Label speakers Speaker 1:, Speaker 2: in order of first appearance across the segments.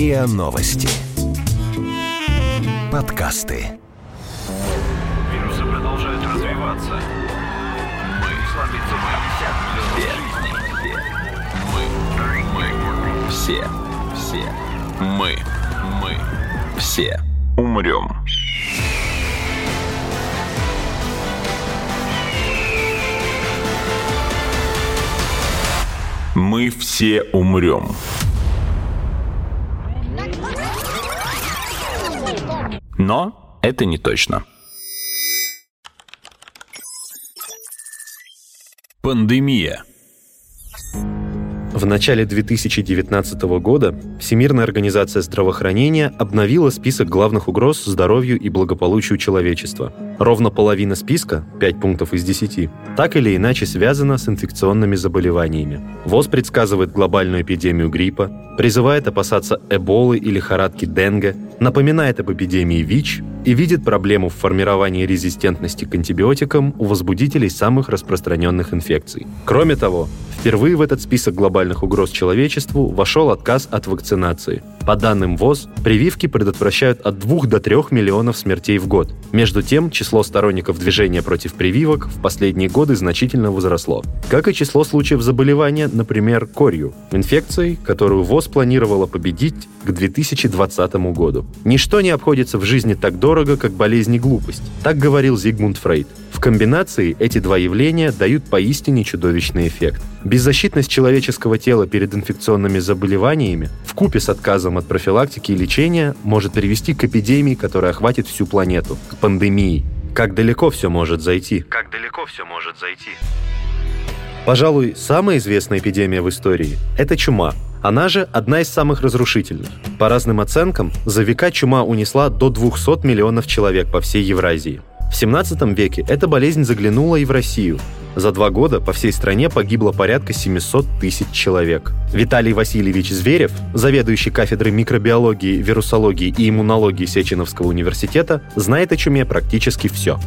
Speaker 1: РИА Новости. Подкасты.
Speaker 2: Вирусы продолжают развиваться. Мы сломиться мы все. Мы. Мы. Все. Все. Мы. Мы. Все. Умрем. Мы все умрем. Но это не точно. Пандемия.
Speaker 3: В начале 2019 года Всемирная организация здравоохранения обновила список главных угроз здоровью и благополучию человечества. Ровно половина списка, 5 пунктов из 10, так или иначе связана с инфекционными заболеваниями. ВОЗ предсказывает глобальную эпидемию гриппа, призывает опасаться эболы и лихорадки Денге, напоминает об эпидемии ВИЧ и видит проблему в формировании резистентности к антибиотикам у возбудителей самых распространенных инфекций. Кроме того, Впервые в этот список глобальных угроз человечеству вошел отказ от вакцинации. По данным ВОЗ, прививки предотвращают от 2 до 3 миллионов смертей в год. Между тем, число сторонников движения против прививок в последние годы значительно возросло. Как и число случаев заболевания, например, корью, инфекцией, которую ВОЗ планировала победить к 2020 году. Ничто не обходится в жизни так дорого, как болезнь и глупость. Так говорил Зигмунд Фрейд. В комбинации эти два явления дают поистине чудовищный эффект. Беззащитность человеческого тела перед инфекционными заболеваниями в купе с отказом от профилактики и лечения может привести к эпидемии, которая охватит всю планету, к пандемии. Как далеко все может зайти? Как далеко все может зайти? Пожалуй, самая известная эпидемия в истории – это чума. Она же одна из самых разрушительных. По разным оценкам, за века чума унесла до 200 миллионов человек по всей Евразии. В 17 веке эта болезнь заглянула и в Россию. За два года по всей стране погибло порядка 700 тысяч человек. Виталий Васильевич Зверев, заведующий кафедрой микробиологии, вирусологии и иммунологии Сеченовского университета, знает о чуме практически все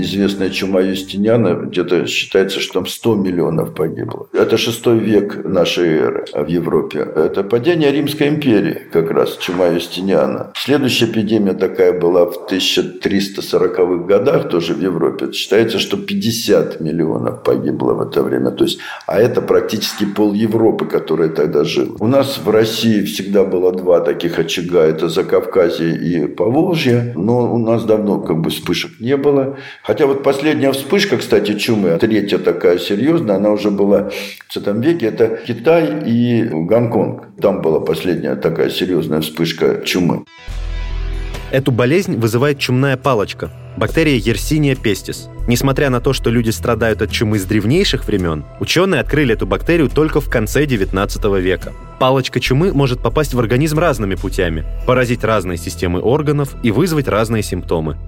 Speaker 4: известная чума Юстиниана, где-то считается, что там 100 миллионов погибло. Это шестой век нашей эры в Европе. Это падение Римской империи, как раз чума Юстиниана. Следующая эпидемия такая была в 1340-х годах, тоже в Европе. Считается, что 50 миллионов погибло в это время. То есть, а это практически пол Европы, которая тогда жила. У нас в России всегда было два таких очага. Это Закавказье и Поволжье. Но у нас давно как бы вспышек не было. Хотя вот последняя вспышка, кстати, чумы, третья такая серьезная, она уже была в 20 веке, это Китай и Гонконг. Там была последняя такая серьезная вспышка чумы.
Speaker 3: Эту болезнь вызывает чумная палочка – бактерия Yersinia pestis. Несмотря на то, что люди страдают от чумы с древнейших времен, ученые открыли эту бактерию только в конце 19 века. Палочка чумы может попасть в организм разными путями, поразить разные системы органов и вызвать разные симптомы.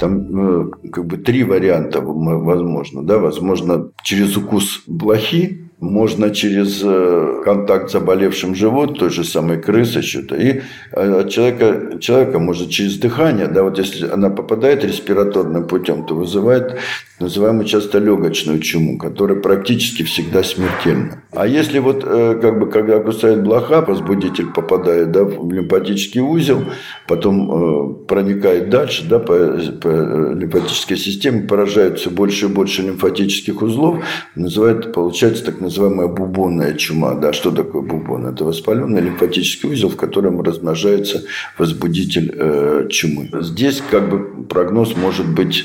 Speaker 4: Там э, как бы три варианта возможно. Да? Возможно, через укус блохи, можно через э, контакт с заболевшим живот, той же самой крысы что-то, и э, от человека, человека может через дыхание, да, вот если она попадает респираторным путем, то вызывает называемую часто легочную чуму, которая практически всегда смертельна. А если вот э, как бы когда кусает блоха, возбудитель попадает да, в лимфатический узел, потом проникает дальше да, по, по лимфатической системе, поражает все больше и больше лимфатических узлов, называют, получается так называемая бубонная чума. Да, что такое бубон? Это воспаленный лимфатический узел, в котором размножается возбудитель э, чумы. Здесь как бы прогноз может быть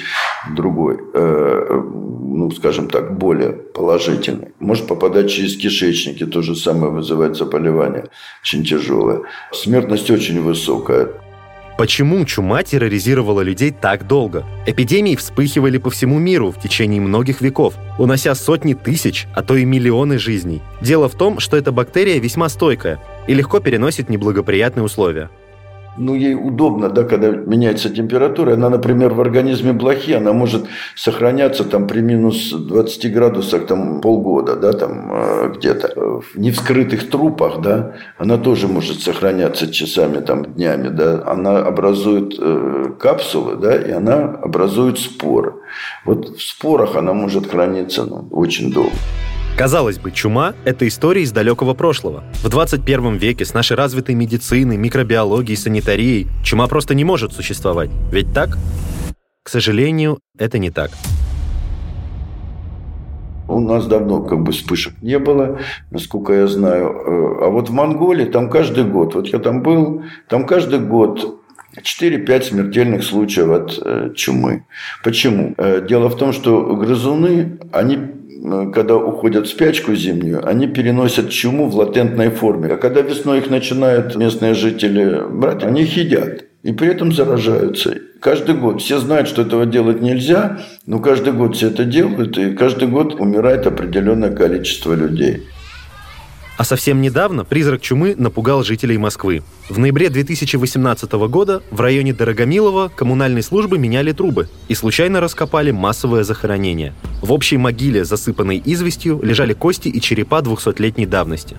Speaker 4: другой, э, ну, скажем так, более положительный. Может попадать через кишечники, то же самое вызывает заболевание, очень тяжелое. Смертность очень высокая.
Speaker 3: Почему чума терроризировала людей так долго? Эпидемии вспыхивали по всему миру в течение многих веков, унося сотни тысяч, а то и миллионы жизней. Дело в том, что эта бактерия весьма стойкая и легко переносит неблагоприятные условия
Speaker 4: ну, ей удобно, да, когда меняется температура. Она, например, в организме блохи, она может сохраняться там при минус 20 градусах там полгода, да, там э, где-то. В невскрытых трупах, да, она тоже может сохраняться часами, там, днями, да. Она образует э, капсулы, да, и она образует споры. Вот в спорах она может храниться ну, очень долго.
Speaker 3: Казалось бы, чума – это история из далекого прошлого. В 21 веке с нашей развитой медициной, микробиологией, санитарией чума просто не может существовать. Ведь так? К сожалению, это не так.
Speaker 4: У нас давно как бы вспышек не было, насколько я знаю. Э, а вот в Монголии там каждый год, вот я там был, там каждый год 4-5 смертельных случаев от э, чумы. Почему? Э, дело в том, что грызуны, они когда уходят в спячку зимнюю, они переносят чуму в латентной форме. А когда весной их начинают местные жители брать, они их едят. И при этом заражаются. Каждый год. Все знают, что этого делать нельзя, но каждый год все это делают, и каждый год умирает определенное количество людей.
Speaker 3: А совсем недавно призрак чумы напугал жителей Москвы. В ноябре 2018 года в районе Дорогомилова коммунальные службы меняли трубы и случайно раскопали массовое захоронение. В общей могиле, засыпанной известью, лежали кости и черепа 200-летней давности.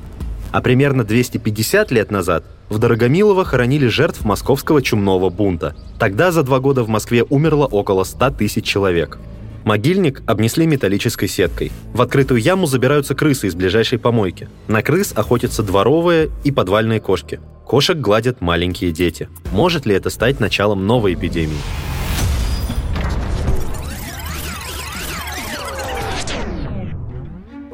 Speaker 3: А примерно 250 лет назад в Дорогомилово хоронили жертв московского чумного бунта. Тогда за два года в Москве умерло около 100 тысяч человек. Могильник обнесли металлической сеткой. В открытую яму забираются крысы из ближайшей помойки. На крыс охотятся дворовые и подвальные кошки. Кошек гладят маленькие дети. Может ли это стать началом новой эпидемии?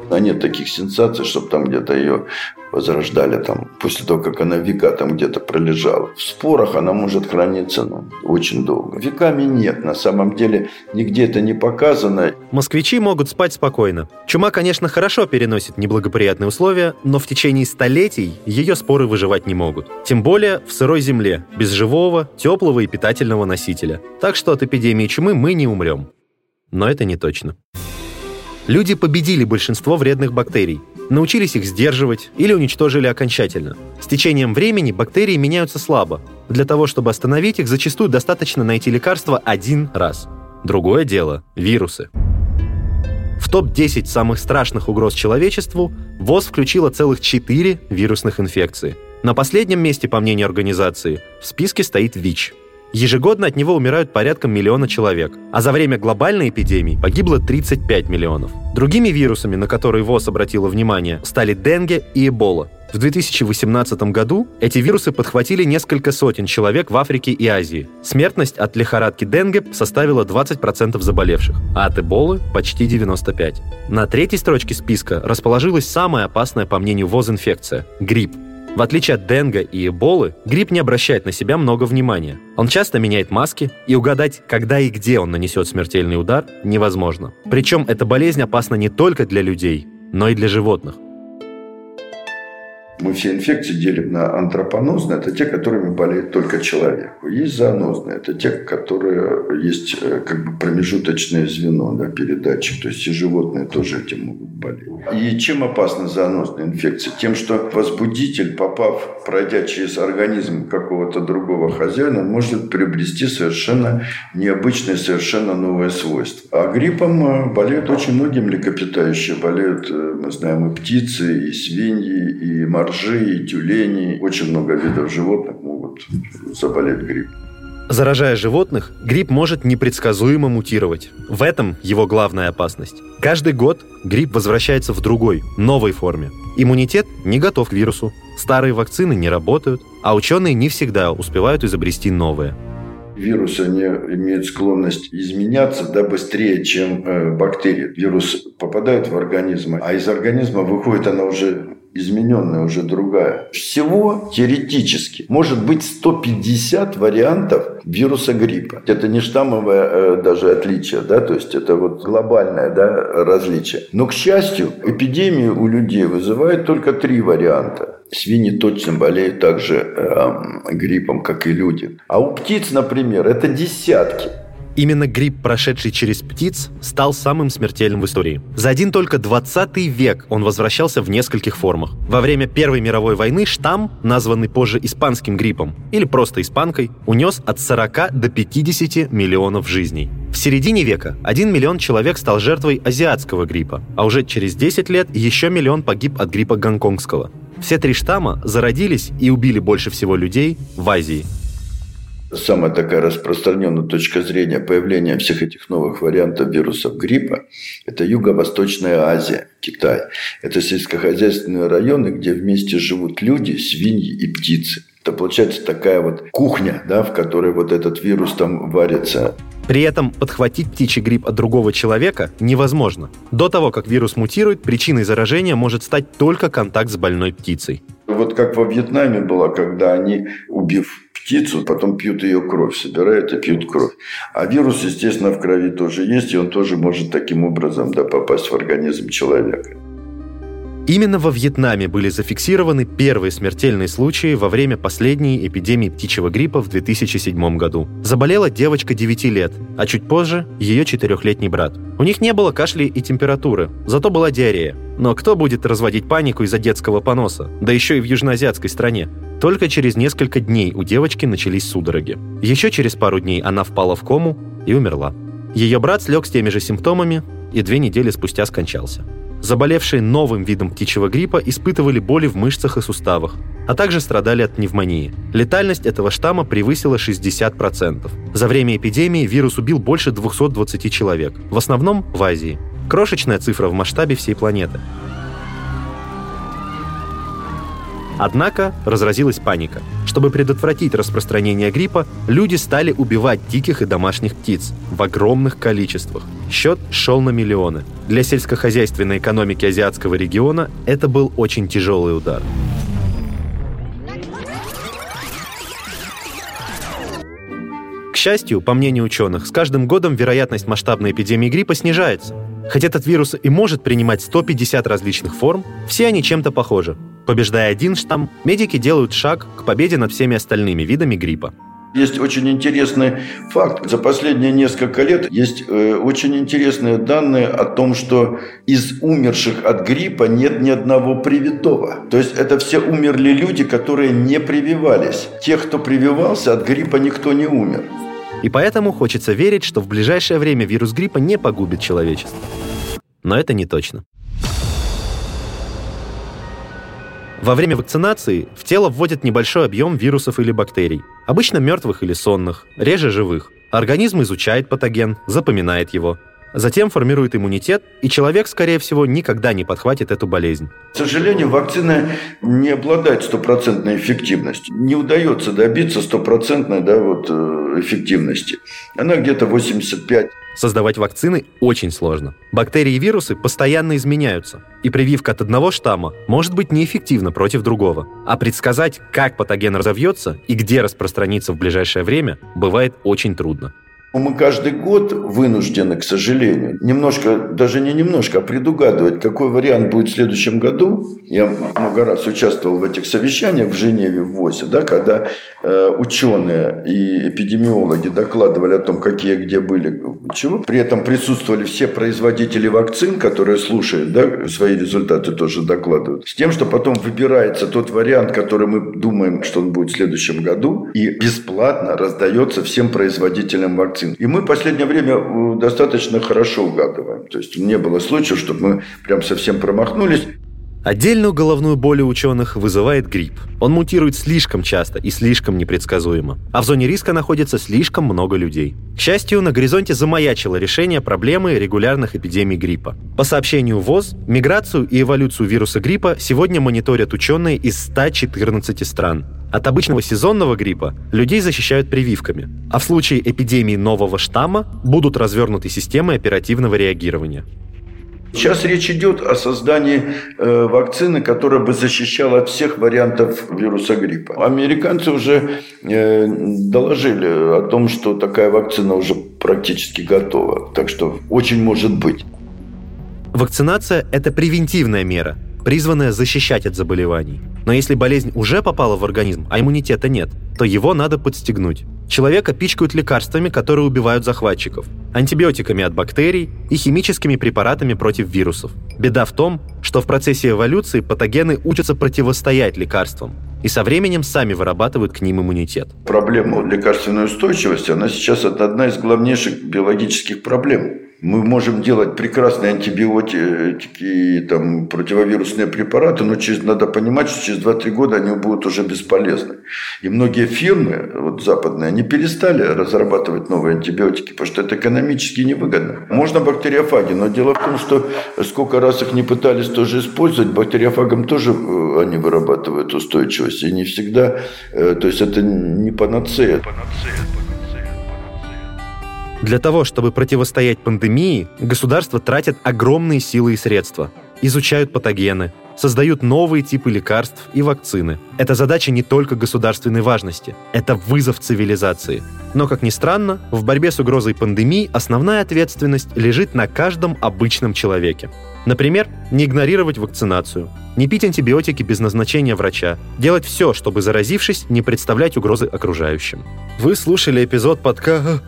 Speaker 4: А нет таких сенсаций, чтобы там где-то ее возрождали там, после того, как она века там где-то пролежала. В спорах она может храниться ну, очень долго. Веками нет, на самом деле нигде это не показано.
Speaker 3: Москвичи могут спать спокойно. Чума, конечно, хорошо переносит неблагоприятные условия, но в течение столетий ее споры выживать не могут. Тем более в сырой земле, без живого, теплого и питательного носителя. Так что от эпидемии чумы мы не умрем. Но это не точно. Люди победили большинство вредных бактерий, научились их сдерживать или уничтожили окончательно. С течением времени бактерии меняются слабо. Для того, чтобы остановить их, зачастую достаточно найти лекарство один раз. Другое дело – вирусы. В топ-10 самых страшных угроз человечеству ВОЗ включила целых 4 вирусных инфекции. На последнем месте, по мнению организации, в списке стоит ВИЧ – Ежегодно от него умирают порядка миллиона человек, а за время глобальной эпидемии погибло 35 миллионов. Другими вирусами, на которые ВОЗ обратила внимание, стали денге и эбола. В 2018 году эти вирусы подхватили несколько сотен человек в Африке и Азии. Смертность от лихорадки денге составила 20% заболевших, а от эболы – почти 95%. На третьей строчке списка расположилась самая опасная, по мнению ВОЗ, инфекция – грипп. В отличие от денга и эболы, грипп не обращает на себя много внимания. Он часто меняет маски, и угадать, когда и где он нанесет смертельный удар, невозможно. Причем эта болезнь опасна не только для людей, но и для животных.
Speaker 4: Мы все инфекции делим на антропонозные, это те, которыми болеет только человек. Есть зоонозные, это те, которые есть э, как бы промежуточное звено, да, передатчик, то есть и животные тоже этим могут болеть. И чем опасна зоонозная инфекция? Тем, что возбудитель, попав, пройдя через организм какого-то другого хозяина, может приобрести совершенно необычное, совершенно новое свойство. А гриппом э, болеют очень многие млекопитающие. Болеют, э, мы знаем, и птицы, и свиньи, и моржи моржи, тюлени, очень много видов животных могут заболеть гриппом.
Speaker 3: Заражая животных, грипп может непредсказуемо мутировать. В этом его главная опасность. Каждый год грипп возвращается в другой, новой форме. Иммунитет не готов к вирусу, старые вакцины не работают, а ученые не всегда успевают изобрести новые.
Speaker 4: Вирусы они имеют склонность изменяться да, быстрее, чем э, бактерии. Вирус попадает в организм, а из организма выходит она уже измененная уже другая. Всего теоретически может быть 150 вариантов вируса гриппа. Это не штаммовое э, даже отличие, да, то есть это вот глобальное да, различие. Но, к счастью, эпидемию у людей вызывает только три варианта. Свиньи точно болеют также э, гриппом, как и люди. А у птиц, например, это десятки.
Speaker 3: Именно грипп, прошедший через птиц, стал самым смертельным в истории. За один только 20 век он возвращался в нескольких формах. Во время Первой мировой войны штамм, названный позже испанским гриппом или просто испанкой, унес от 40 до 50 миллионов жизней. В середине века 1 миллион человек стал жертвой азиатского гриппа, а уже через 10 лет еще миллион погиб от гриппа гонконгского. Все три штамма зародились и убили больше всего людей в Азии –
Speaker 4: Самая такая распространенная точка зрения появления всех этих новых вариантов вирусов гриппа – это Юго-Восточная Азия, Китай. Это сельскохозяйственные районы, где вместе живут люди, свиньи и птицы. Это получается такая вот кухня, да, в которой вот этот вирус там варится.
Speaker 3: При этом подхватить птичий грипп от другого человека невозможно. До того, как вирус мутирует, причиной заражения может стать только контакт с больной птицей.
Speaker 4: Вот как во Вьетнаме было, когда они, убив птицу, потом пьют ее кровь, собирают и пьют кровь. А вирус, естественно, в крови тоже есть, и он тоже может таким образом да, попасть в организм человека.
Speaker 3: Именно во Вьетнаме были зафиксированы первые смертельные случаи во время последней эпидемии птичьего гриппа в 2007 году. Заболела девочка 9 лет, а чуть позже ее четырехлетний брат. У них не было кашля и температуры, зато была диарея. Но кто будет разводить панику из-за детского поноса? Да еще и в южноазиатской стране. Только через несколько дней у девочки начались судороги. Еще через пару дней она впала в кому и умерла. Ее брат слег с теми же симптомами и две недели спустя скончался. Заболевшие новым видом птичьего гриппа испытывали боли в мышцах и суставах, а также страдали от пневмонии. Летальность этого штамма превысила 60%. За время эпидемии вирус убил больше 220 человек, в основном в Азии. Крошечная цифра в масштабе всей планеты. Однако разразилась паника. Чтобы предотвратить распространение гриппа, люди стали убивать диких и домашних птиц в огромных количествах. Счет шел на миллионы. Для сельскохозяйственной экономики азиатского региона это был очень тяжелый удар. К счастью, по мнению ученых, с каждым годом вероятность масштабной эпидемии гриппа снижается. Хотя этот вирус и может принимать 150 различных форм, все они чем-то похожи. Побеждая один штамм, медики делают шаг к победе над всеми остальными видами гриппа.
Speaker 4: Есть очень интересный факт. За последние несколько лет есть э, очень интересные данные о том, что из умерших от гриппа нет ни одного привитого. То есть это все умерли люди, которые не прививались. Тех, кто прививался, от гриппа никто не умер.
Speaker 3: И поэтому хочется верить, что в ближайшее время вирус гриппа не погубит человечество. Но это не точно. Во время вакцинации в тело вводят небольшой объем вирусов или бактерий, обычно мертвых или сонных, реже живых. Организм изучает патоген, запоминает его, затем формирует иммунитет, и человек, скорее всего, никогда не подхватит эту болезнь.
Speaker 4: К сожалению, вакцина не обладает стопроцентной эффективностью. Не удается добиться стопроцентной да, вот, э, эффективности. Она где-то 85.
Speaker 3: Создавать вакцины очень сложно. Бактерии и вирусы постоянно изменяются, и прививка от одного штамма может быть неэффективна против другого. А предсказать, как патоген разовьется и где распространится в ближайшее время, бывает очень трудно.
Speaker 4: Мы каждый год вынуждены, к сожалению, немножко, даже не немножко, а предугадывать, какой вариант будет в следующем году. Я много раз участвовал в этих совещаниях в Женеве, в ВОЗе, да, когда э, ученые и эпидемиологи докладывали о том, какие где были, чего. При этом присутствовали все производители вакцин, которые слушают, да, свои результаты тоже докладывают. С тем, что потом выбирается тот вариант, который мы думаем, что он будет в следующем году, и бесплатно раздается всем производителям вакцин вакцин. И мы в последнее время э, достаточно хорошо угадываем. То есть не было случаев, чтобы мы прям совсем промахнулись.
Speaker 3: Отдельную головную боль у ученых вызывает грипп. Он мутирует слишком часто и слишком непредсказуемо. А в зоне риска находится слишком много людей. К счастью, на горизонте замаячило решение проблемы регулярных эпидемий гриппа. По сообщению ВОЗ, миграцию и эволюцию вируса гриппа сегодня мониторят ученые из 114 стран. От обычного сезонного гриппа людей защищают прививками, а в случае эпидемии нового штамма будут развернуты системы оперативного реагирования.
Speaker 4: Сейчас речь идет о создании э, вакцины, которая бы защищала от всех вариантов вируса гриппа. Американцы уже э, доложили о том, что такая вакцина уже практически готова. Так что очень может быть.
Speaker 3: Вакцинация – это превентивная мера, призванная защищать от заболеваний. Но если болезнь уже попала в организм, а иммунитета нет, то его надо подстегнуть. Человека пичкают лекарствами, которые убивают захватчиков, антибиотиками от бактерий и химическими препаратами против вирусов. Беда в том, что в процессе эволюции патогены учатся противостоять лекарствам и со временем сами вырабатывают к ним иммунитет.
Speaker 4: Проблема лекарственной устойчивости, она сейчас одна из главнейших биологических проблем Мы можем делать прекрасные антибиотики, там, противовирусные препараты, но через, надо понимать, что через 2-3 года они будут уже бесполезны. И многие фирмы вот, западные, они перестали разрабатывать новые антибиотики, потому что это экономически невыгодно. Можно бактериофаги, но дело в том, что сколько раз их не пытались тоже использовать, бактериофагам тоже э, они вырабатывают устойчивость. И не всегда, э, то есть это не панацея.
Speaker 3: Для того, чтобы противостоять пандемии, государства тратят огромные силы и средства. Изучают патогены, создают новые типы лекарств и вакцины. Это задача не только государственной важности, это вызов цивилизации. Но, как ни странно, в борьбе с угрозой пандемии основная ответственность лежит на каждом обычном человеке. Например, не игнорировать вакцинацию, не пить антибиотики без назначения врача, делать все, чтобы, заразившись, не представлять угрозы окружающим. Вы слушали эпизод подка...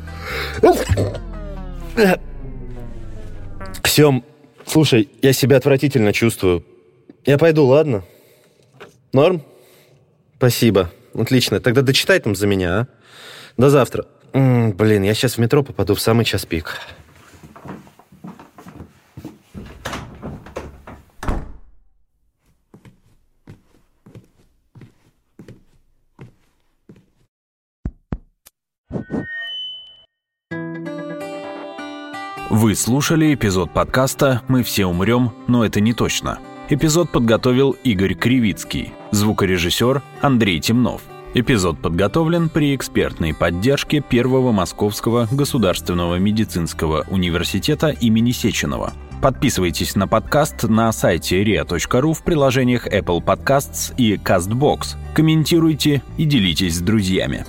Speaker 3: Сем, слушай, я себя отвратительно чувствую. Я пойду, ладно? Норм? Спасибо. Отлично. Тогда дочитай там за меня, а? До завтра. М-м, блин, я сейчас в метро попаду в самый час пик.
Speaker 2: Вы слушали эпизод подкаста «Мы все умрем, но это не точно». Эпизод подготовил Игорь Кривицкий, звукорежиссер Андрей Темнов. Эпизод подготовлен при экспертной поддержке Первого Московского государственного медицинского университета имени Сеченова. Подписывайтесь на подкаст на сайте ria.ru в приложениях Apple Podcasts и CastBox. Комментируйте и делитесь с друзьями.